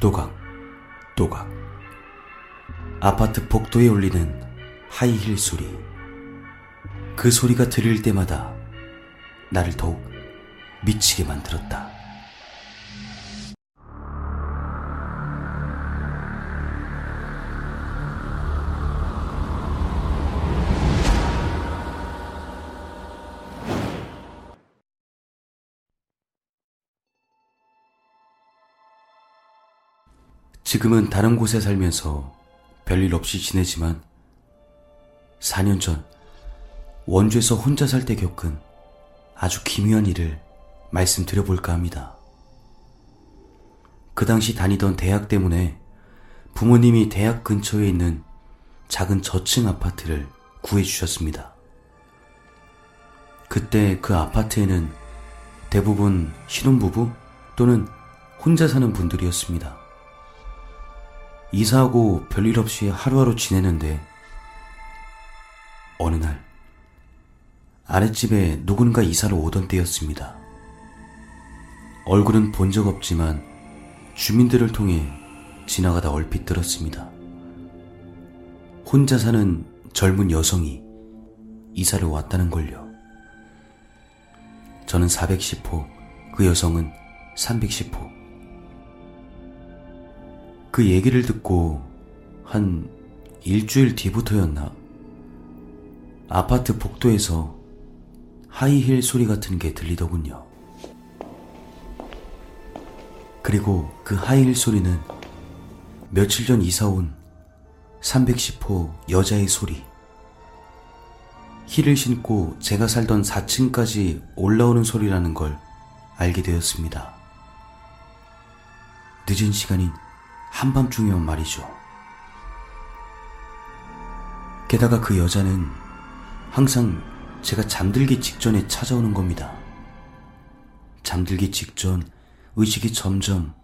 또각, 또각. 아파트 복도에 울리는 하이힐 소리. 그 소리가 들릴 때마다 나를 더욱 미치게 만들었다. 지금은 다른 곳에 살면서 별일 없이 지내지만 4년 전 원주에서 혼자 살 때 겪은 아주 기묘한 일을 말씀드려볼까 합니다. 그 당시 다니던 대학 때문에 부모님이 대학 근처에 있는 작은 저층 아파트를 구해주셨습니다. 그때 그 아파트에는 대부분 신혼부부 또는 혼자 사는 분들이었습니다. 이사하고 별일 없이 하루하루 지내는데 어느 날 아랫집에 누군가 이사를 오던 때였습니다. 얼굴은 본 적 없지만 주민들을 통해 지나가다 얼핏 들었습니다. 혼자 사는 젊은 여성이 이사를 왔다는 걸요. 저는 410호, 그 여성은 310호. 그 얘기를 듣고 한 일주일 뒤부터였나 아파트 복도에서 하이힐 소리 같은 게 들리더군요. 그리고 그 하이힐 소리는 며칠 전 이사 온 310호 여자의 소리. 힐을 신고 제가 살던 4층까지 올라오는 소리라는 걸 알게 되었습니다. 늦은 시간인 한밤중이면 말이죠. 게다가 그 여자는 항상 제가 잠들기 직전에 찾아오는 겁니다. 잠들기 직전 의식이 점점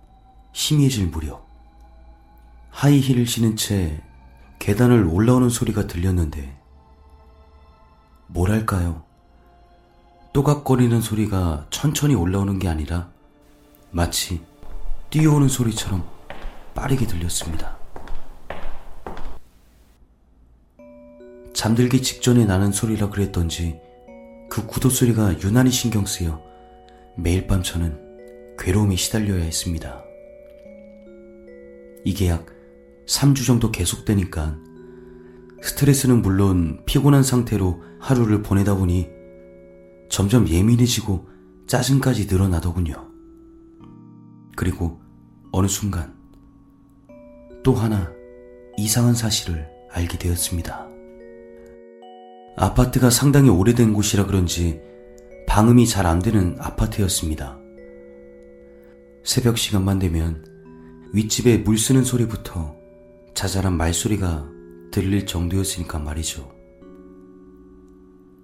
희미해질 무렵 하이힐을 신은 채 계단을 올라오는 소리가 들렸는데 뭐랄까요? 또각거리는 소리가 천천히 올라오는 게 아니라 마치 뛰어오는 소리처럼 빠르게 들렸습니다. 잠들기 직전에 나는 소리라 그랬던지 그 구도 소리가 유난히 신경 쓰여 매일 밤 저는 괴로움에 시달려야 했습니다. 이게 약 3주 정도 계속되니까 스트레스는 물론 피곤한 상태로 하루를 보내다 보니 점점 예민해지고 짜증까지 늘어나더군요. 그리고 어느 순간 또 하나 이상한 사실을 알게 되었습니다. 아파트가 상당히 오래된 곳이라 그런지 방음이 잘 안 되는 아파트였습니다. 새벽 시간만 되면 윗집에 물 쓰는 소리부터 자잘한 말소리가 들릴 정도였으니까 말이죠.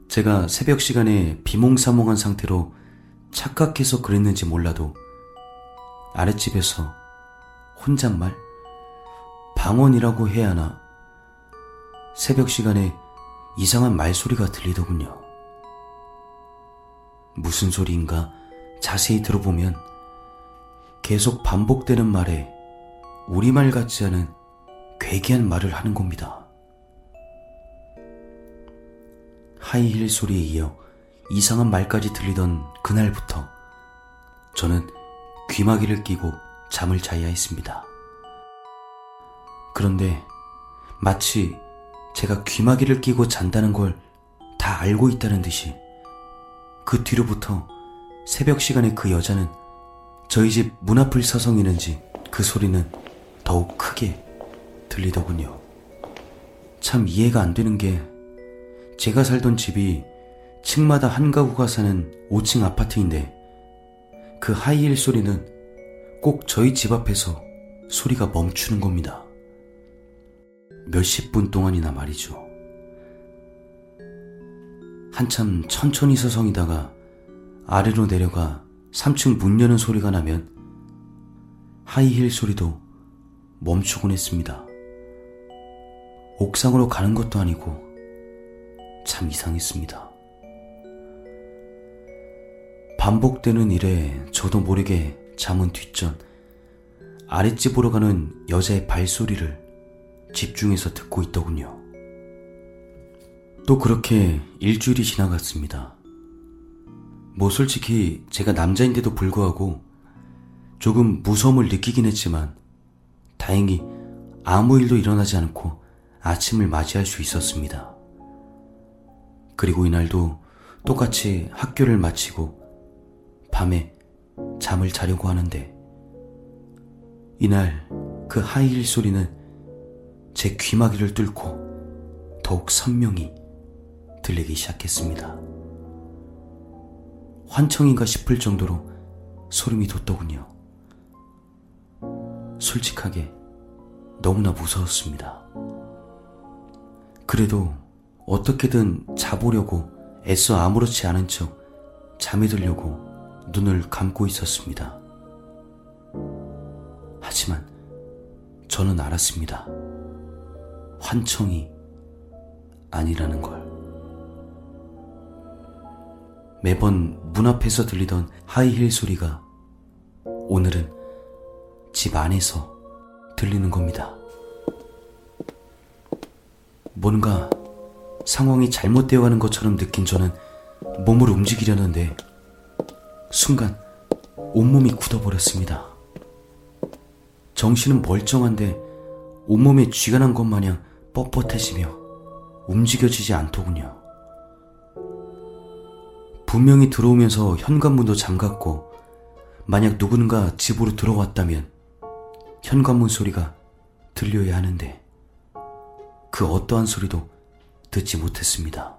제가 새벽 시간에 비몽사몽한 상태로 착각해서 그랬는지 몰라도 아랫집에서 혼잣말? 방언이라고 해야 하나 새벽 시간에 이상한 말소리가 들리더군요. 무슨 소리인가 자세히 들어보면 계속 반복되는 말에 우리말 같지 않은 괴기한 말을 하는 겁니다. 하이힐 소리에 이어 이상한 말까지 들리던 그날부터 저는 귀마개를 끼고 잠을 자야 했습니다. 그런데 마치 제가 귀마개를 끼고 잔다는 걸 다 알고 있다는 듯이 그 뒤로부터 새벽 시간에 그 여자는 저희 집 문 앞을 서성이는지 그 소리는 더욱 크게 들리더군요. 참 이해가 안 되는 게 제가 살던 집이 층마다 한 가구가 사는 5층 아파트인데 그 하이힐 소리는 꼭 저희 집 앞에서 소리가 멈추는 겁니다. 몇십 분 동안이나 말이죠. 한참 천천히 서성이다가 아래로 내려가 3층 문 여는 소리가 나면 하이힐 소리도 멈추곤 했습니다. 옥상으로 가는 것도 아니고 참 이상했습니다. 반복되는 일에 저도 모르게 잠은 뒷전 아랫집으로 가는 여자의 발소리를 집중해서 듣고 있더군요. 또 그렇게 일주일이 지나갔습니다. 뭐 솔직히 제가 남자인데도 불구하고 조금 무서움을 느끼긴 했지만 다행히 아무 일도 일어나지 않고 아침을 맞이할 수 있었습니다. 그리고 이날도 똑같이 학교를 마치고 밤에 잠을 자려고 하는데 이날 그 하이힐 소리는 제 귀마개를 뚫고 더욱 선명히 들리기 시작했습니다. 환청인가 싶을 정도로 소름이 돋더군요. 솔직하게 너무나 무서웠습니다. 그래도 어떻게든 자보려고 애써 아무렇지 않은 척 잠이 들려고 눈을 감고 있었습니다. 하지만 저는 알았습니다. 환청이 아니라는 걸. 매번 문 앞에서 들리던 하이힐 소리가 오늘은 집 안에서 들리는 겁니다. 뭔가 상황이 잘못되어 가는 것처럼 느낀 저는 몸을 움직이려는데 순간 온몸이 굳어버렸습니다. 정신은 멀쩡한데 온몸에 쥐가 난 것 마냥 뻣뻣해지며 움직여지지 않더군요. 분명히 들어오면서 현관문도 잠갔고 만약 누군가 집으로 들어왔다면 현관문 소리가 들려야 하는데 그 어떠한 소리도 듣지 못했습니다.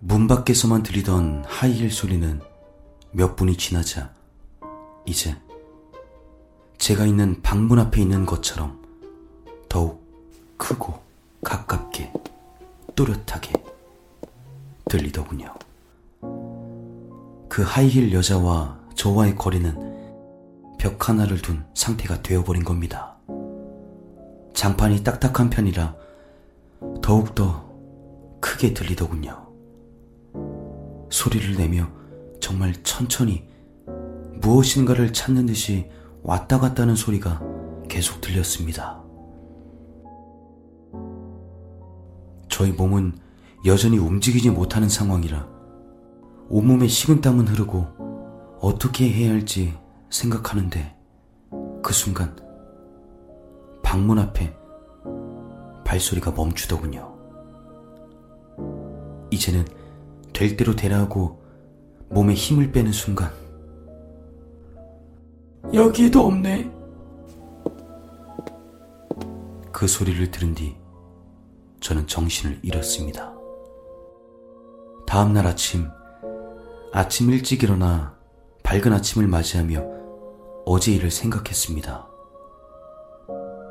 문 밖에서만 들리던 하이힐 소리는 몇 분이 지나자 이제 제가 있는 방문 앞에 있는 것처럼 더욱 크고 가깝게 또렷하게 들리더군요. 그 하이힐 여자와 저와의 거리는 벽 하나를 둔 상태가 되어버린 겁니다. 장판이 딱딱한 편이라 더욱더 크게 들리더군요. 소리를 내며 정말 천천히 무엇인가를 찾는 듯이 왔다 갔다 하는 소리가 계속 들렸습니다. 저희 몸은 여전히 움직이지 못하는 상황이라 온몸에 식은땀은 흐르고 어떻게 해야 할지 생각하는데 그 순간 방문 앞에 발소리가 멈추더군요. 이제는 될 대로 되라 하고 몸에 힘을 빼는 순간 여기도 없네. 그 소리를 들은 뒤 저는 정신을 잃었습니다. 다음날 아침, 아침 일찍 일어나 밝은 아침을 맞이하며 어제 일을 생각했습니다.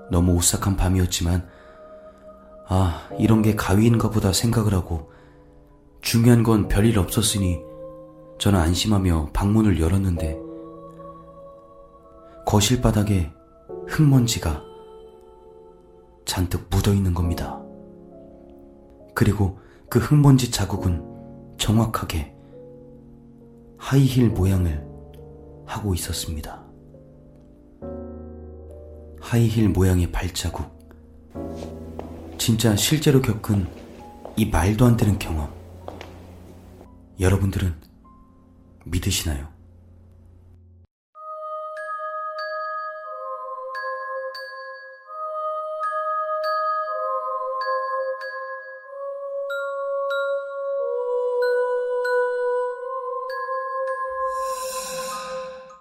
너무 오싹한 밤이었지만, 아, 이런 게 가위인가 보다 생각을 하고, 중요한 건 별일 없었으니 저는 안심하며 방문을 열었는데, 거실 바닥에 흙먼지가 잔뜩 묻어 있는 겁니다. 그리고 그 흙먼지 자국은 정확하게 하이힐 모양을 하고 있었습니다. 하이힐 모양의 발자국. 진짜 실제로 겪은 이 말도 안 되는 경험. 여러분들은 믿으시나요?